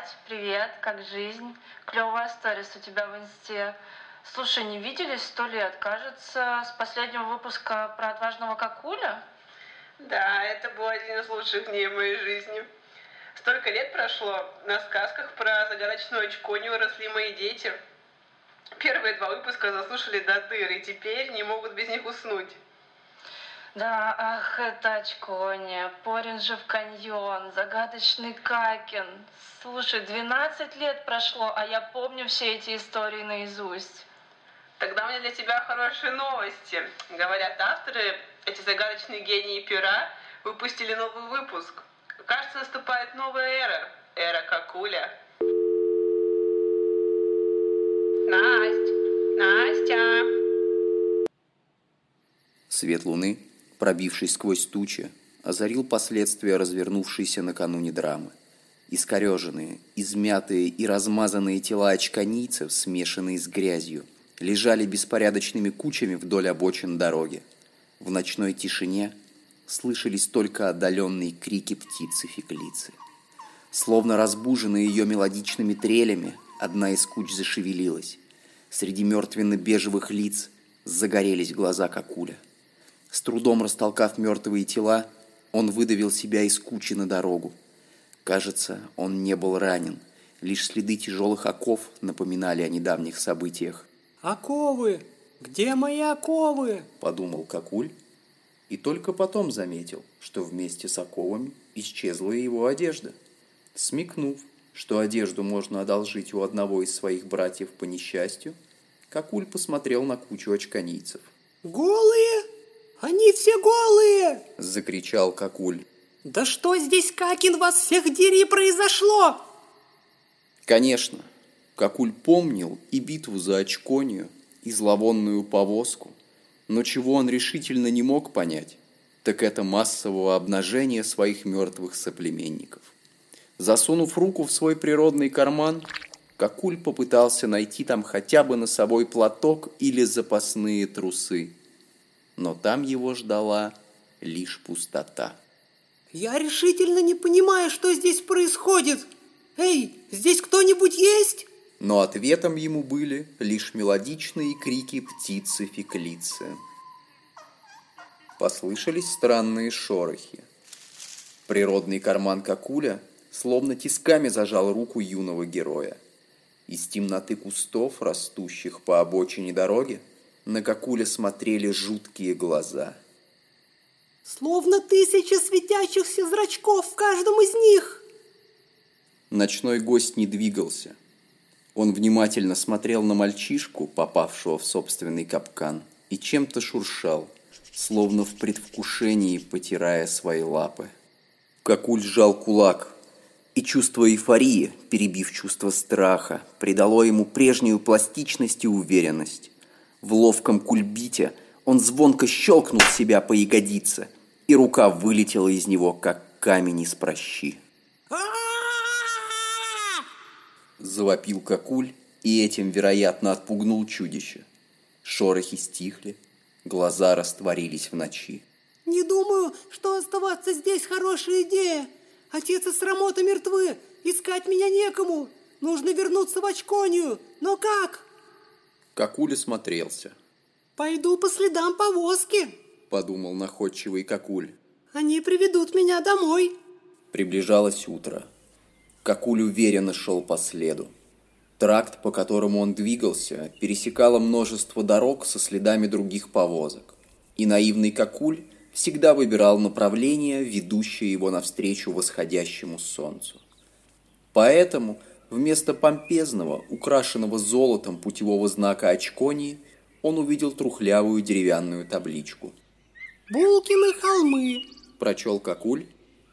Кать, привет, как жизнь? Клевая сторис у тебя в инсте. Слушай, не виделись сто лет, кажется, с последнего выпуска про отважного Какуля? Да, это был один из лучших дней моей жизни. Столько лет прошло, на сказках про загадочную очко не выросли мои дети. Первые два выпуска заслушали до дыр, и теперь не могут без них уснуть. Да, ах, это очконе, Порин же в каньон, загадочный Какин. Слушай, 12 лет прошло, а я помню все эти истории наизусть. Тогда у меня для тебя хорошие новости. Говорят, авторы, эти загадочные гении пера, выпустили новый выпуск. Кажется, наступает новая эра. Эра Какуля. Настя, Настя. Свет луны пробившись сквозь тучи, озарил последствия развернувшейся накануне драмы. Искореженные, измятые и размазанные тела очканийцев, смешанные с грязью, лежали беспорядочными кучами вдоль обочин дороги. В ночной тишине слышались только отдаленные крики птицы феклицы. Словно разбуженные ее мелодичными трелями, одна из куч зашевелилась. Среди мертвенно-бежевых лиц загорелись глаза Какуля. С трудом растолкав мертвые тела, он выдавил себя из кучи на дорогу. Кажется, он не был ранен. Лишь следы тяжелых оков напоминали о недавних событиях. «Оковы! Где мои оковы?» – подумал Какуль. И только потом заметил, что вместе с оковами исчезла и его одежда. Смекнув, что одежду можно одолжить у одного из своих братьев по несчастью, Какуль посмотрел на кучу очканийцев. «Голые?» Они все голые!» – закричал Какуль. «Да что здесь, Какин, вас всех дери произошло?» Конечно, Какуль помнил и битву за Очконию, и зловонную повозку, но чего он решительно не мог понять, так это массового обнажения своих мертвых соплеменников. Засунув руку в свой природный карман, Какуль попытался найти там хотя бы носовой платок или запасные трусы но там его ждала лишь пустота. «Я решительно не понимаю, что здесь происходит! Эй, здесь кто-нибудь есть?» Но ответом ему были лишь мелодичные крики птицы Феклицы. Послышались странные шорохи. Природный карман Какуля словно тисками зажал руку юного героя. Из темноты кустов, растущих по обочине дороги, на Какуля смотрели жуткие глаза. Словно тысячи светящихся зрачков в каждом из них. Ночной гость не двигался. Он внимательно смотрел на мальчишку, попавшего в собственный капкан, и чем-то шуршал, словно в предвкушении потирая свои лапы. Какуль сжал кулак, и чувство эйфории, перебив чувство страха, придало ему прежнюю пластичность и уверенность. В ловком кульбите он звонко щелкнул себя по ягодице, и рука вылетела из него, как камень из прощи. Завопил Какуль и этим, вероятно, отпугнул чудище. Шорохи стихли, глаза растворились в ночи. «Не думаю, что оставаться здесь хорошая идея. Отец и Срамота мертвы, искать меня некому. Нужно вернуться в Очконию. Но как?» Какуля смотрелся. «Пойду по следам повозки», — подумал находчивый Какуль. «Они приведут меня домой». Приближалось утро. Какуль уверенно шел по следу. Тракт, по которому он двигался, пересекало множество дорог со следами других повозок. И наивный Какуль всегда выбирал направление, ведущее его навстречу восходящему солнцу. Поэтому Вместо помпезного, украшенного золотом путевого знака очконии, он увидел трухлявую деревянную табличку. «Булкины холмы», – прочел Какуль.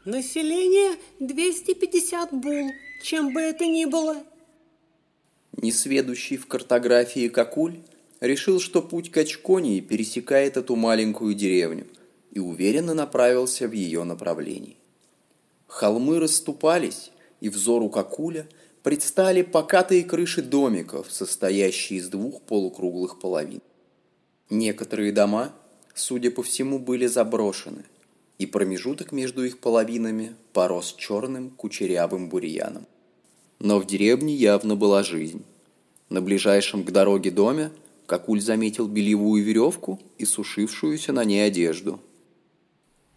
«Население 250 бул, чем бы это ни было». Несведущий в картографии Какуль решил, что путь к Очконии пересекает эту маленькую деревню и уверенно направился в ее направлении. Холмы расступались, и взору Какуля – предстали покатые крыши домиков, состоящие из двух полукруглых половин. Некоторые дома, судя по всему, были заброшены, и промежуток между их половинами порос черным кучерявым бурьяном. Но в деревне явно была жизнь. На ближайшем к дороге доме Какуль заметил бельевую веревку и сушившуюся на ней одежду.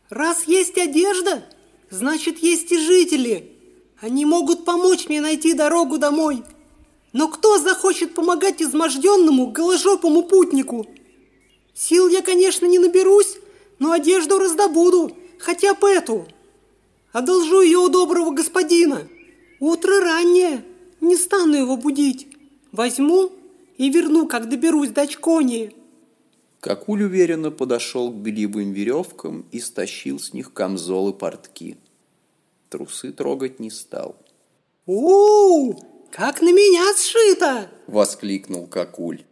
Раз есть одежда, значит, есть и жители. Они могут помочь мне найти дорогу домой. Но кто захочет помогать изможденному, голожопому путнику? Сил я, конечно, не наберусь, но одежду раздобуду, хотя бы эту. Одолжу ее у доброго господина. Утро раннее, не стану его будить. Возьму и верну, как доберусь до Чконии. Какуль уверенно подошел к бельевым веревкам и стащил с них камзол и портки. Трусы трогать не стал. у, как на меня сшито!» — воскликнул Какуль.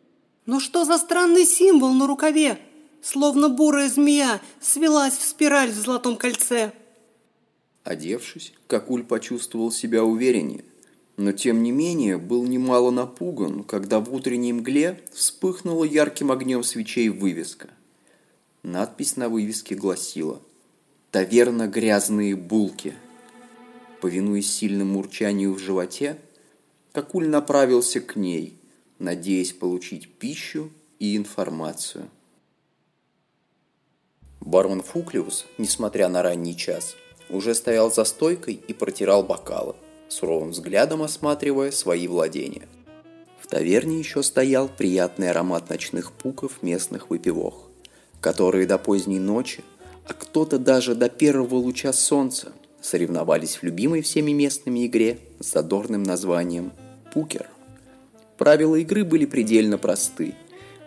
«Но что за странный символ на рукаве? Словно бурая змея свелась в спираль в золотом кольце». Одевшись, Какуль почувствовал себя увереннее, но тем не менее был немало напуган, когда в утренней мгле вспыхнула ярким огнем свечей вывеска. Надпись на вывеске гласила «Таверна грязные булки». Повинуясь сильному урчанию в животе, Какуль направился к ней, надеясь получить пищу и информацию. Бармен Фуклиус, несмотря на ранний час, уже стоял за стойкой и протирал бокалы, суровым взглядом осматривая свои владения. В таверне еще стоял приятный аромат ночных пуков местных выпивох, которые до поздней ночи, а кто-то даже до первого луча солнца соревновались в любимой всеми местными игре с задорным названием «Пукер». Правила игры были предельно просты.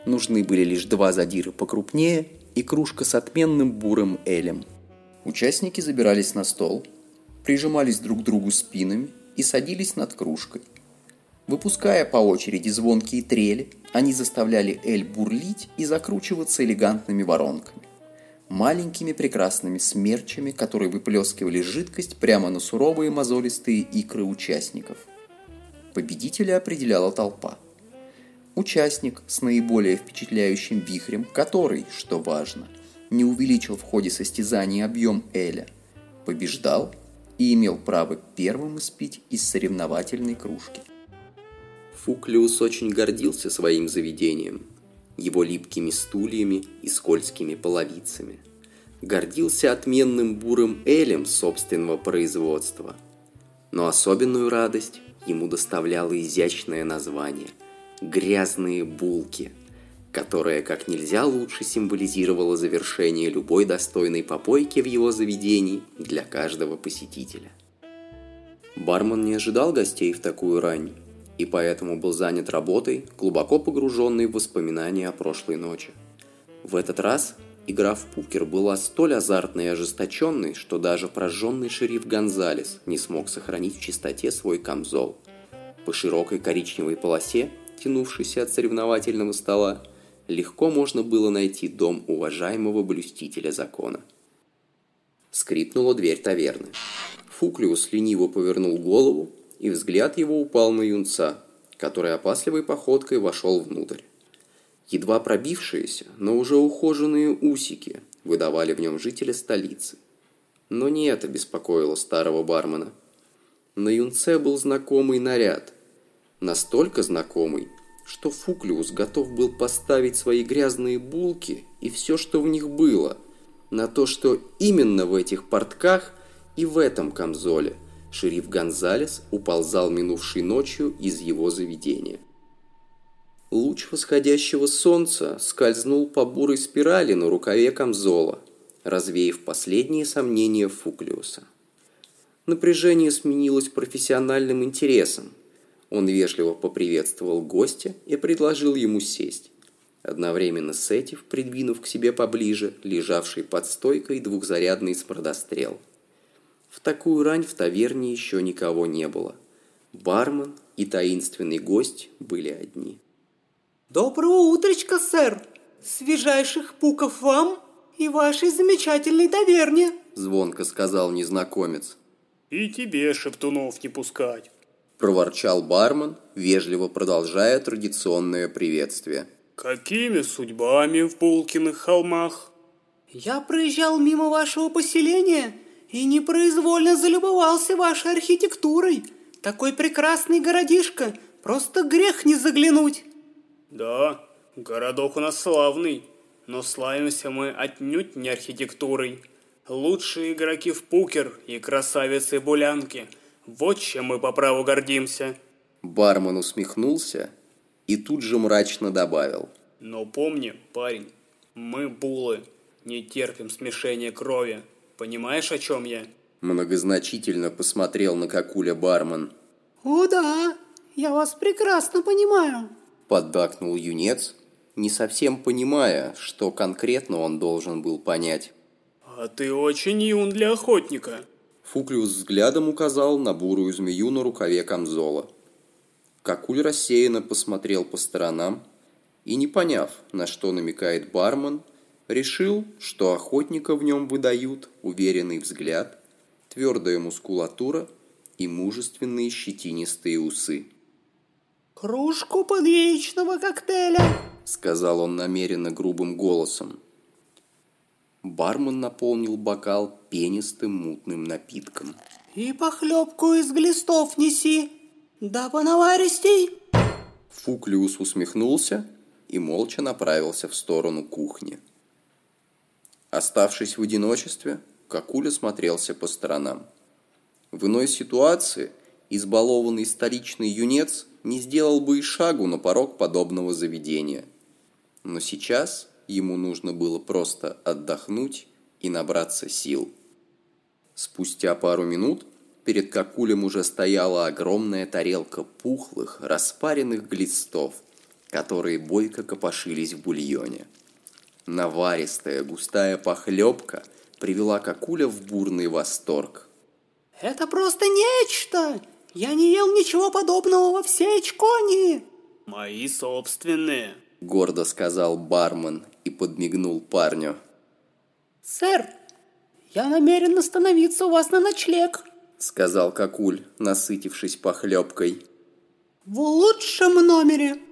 Нужны были лишь два задира покрупнее и кружка с отменным бурым элем. Участники забирались на стол, прижимались друг к другу спинами и садились над кружкой. Выпуская по очереди звонкие трели, они заставляли эль бурлить и закручиваться элегантными воронками маленькими прекрасными смерчами, которые выплескивали жидкость прямо на суровые мозолистые икры участников. Победителя определяла толпа. Участник с наиболее впечатляющим вихрем, который, что важно, не увеличил в ходе состязания объем Эля, побеждал и имел право первым испить из соревновательной кружки. Фуклиус очень гордился своим заведением – его липкими стульями и скользкими половицами. Гордился отменным бурым элем собственного производства. Но особенную радость ему доставляло изящное название «Грязные булки», которое как нельзя лучше символизировало завершение любой достойной попойки в его заведении для каждого посетителя. Бармен не ожидал гостей в такую рань и поэтому был занят работой, глубоко погруженный в воспоминания о прошлой ночи. В этот раз игра в пукер была столь азартной и ожесточенной, что даже прожженный шериф Гонзалес не смог сохранить в чистоте свой камзол. По широкой коричневой полосе, тянувшейся от соревновательного стола, легко можно было найти дом уважаемого блюстителя закона. Скрипнула дверь таверны. Фуклиус лениво повернул голову и взгляд его упал на юнца, который опасливой походкой вошел внутрь. Едва пробившиеся, но уже ухоженные усики выдавали в нем жителя столицы. Но не это беспокоило старого бармена. На юнце был знакомый наряд. Настолько знакомый, что Фуклиус готов был поставить свои грязные булки и все, что в них было, на то, что именно в этих портках и в этом камзоле шериф Гонзалес уползал минувшей ночью из его заведения. Луч восходящего солнца скользнул по бурой спирали на рукаве камзола, развеяв последние сомнения Фуклиуса. Напряжение сменилось профессиональным интересом. Он вежливо поприветствовал гостя и предложил ему сесть. Одновременно с этим, придвинув к себе поближе, лежавший под стойкой двухзарядный смрадострел – в такую рань в таверне еще никого не было. Бармен и таинственный гость были одни. Доброго утречка, сэр! Свежайших пуков вам и вашей замечательной таверне! Звонко сказал незнакомец. И тебе шептунов не пускать. Проворчал бармен, вежливо продолжая традиционное приветствие. Какими судьбами в Булкиных холмах? Я проезжал мимо вашего поселения и непроизвольно залюбовался вашей архитектурой. такой прекрасный городишко, просто грех не заглянуть. Да, городок у нас славный, но славимся мы отнюдь не архитектурой. Лучшие игроки в пукер и красавицы-булянки. Вот чем мы по праву гордимся. Бармен усмехнулся и тут же мрачно добавил. Но помни, парень, мы булы, не терпим смешения крови. Понимаешь, о чем я? Многозначительно посмотрел на Кокуля бармен. О да, я вас прекрасно понимаю. Поддакнул юнец, не совсем понимая, что конкретно он должен был понять. А ты очень юн для охотника. Фуклиус взглядом указал на бурую змею на рукаве камзола. Кокуль рассеянно посмотрел по сторонам и, не поняв, на что намекает бармен, решил, что охотника в нем выдают уверенный взгляд, твердая мускулатура и мужественные щетинистые усы. «Кружку подъячного коктейля!» — сказал он намеренно грубым голосом. Бармен наполнил бокал пенистым мутным напитком. «И похлебку из глистов неси!» Да понаваристей!» Фуклиус усмехнулся и молча направился в сторону кухни. Оставшись в одиночестве, Какуля смотрелся по сторонам. В иной ситуации избалованный столичный юнец не сделал бы и шагу на порог подобного заведения. Но сейчас ему нужно было просто отдохнуть и набраться сил. Спустя пару минут Перед Кокулем уже стояла огромная тарелка пухлых, распаренных глистов, которые бойко копошились в бульоне. Наваристая густая похлебка привела Кокуля в бурный восторг. «Это просто нечто! Я не ел ничего подобного во всей Чкони!» «Мои собственные!» — гордо сказал бармен и подмигнул парню. «Сэр, я намерен остановиться у вас на ночлег!» сказал Кокуль, насытившись похлебкой. В лучшем номере.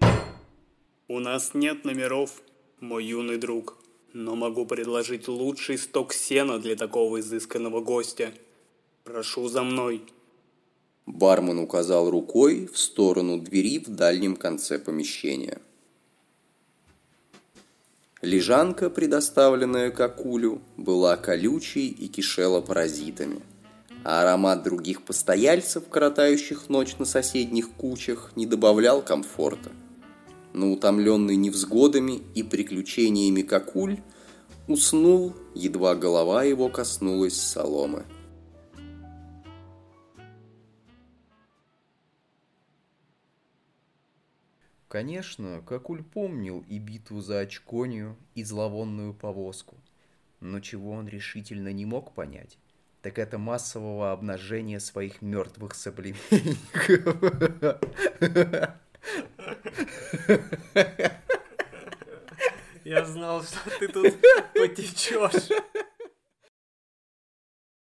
У нас нет номеров, мой юный друг, но могу предложить лучший сток сена для такого изысканного гостя. Прошу за мной. Бармен указал рукой в сторону двери в дальнем конце помещения. Лежанка, предоставленная Кокулю, была колючей и кишела паразитами а аромат других постояльцев, коротающих ночь на соседних кучах, не добавлял комфорта. Но утомленный невзгодами и приключениями Кокуль уснул, едва голова его коснулась соломы. Конечно, Кокуль помнил и битву за Очконию, и зловонную повозку. Но чего он решительно не мог понять, так это массового обнажения своих мертвых соплеменников. Я знал, что ты тут потечешь.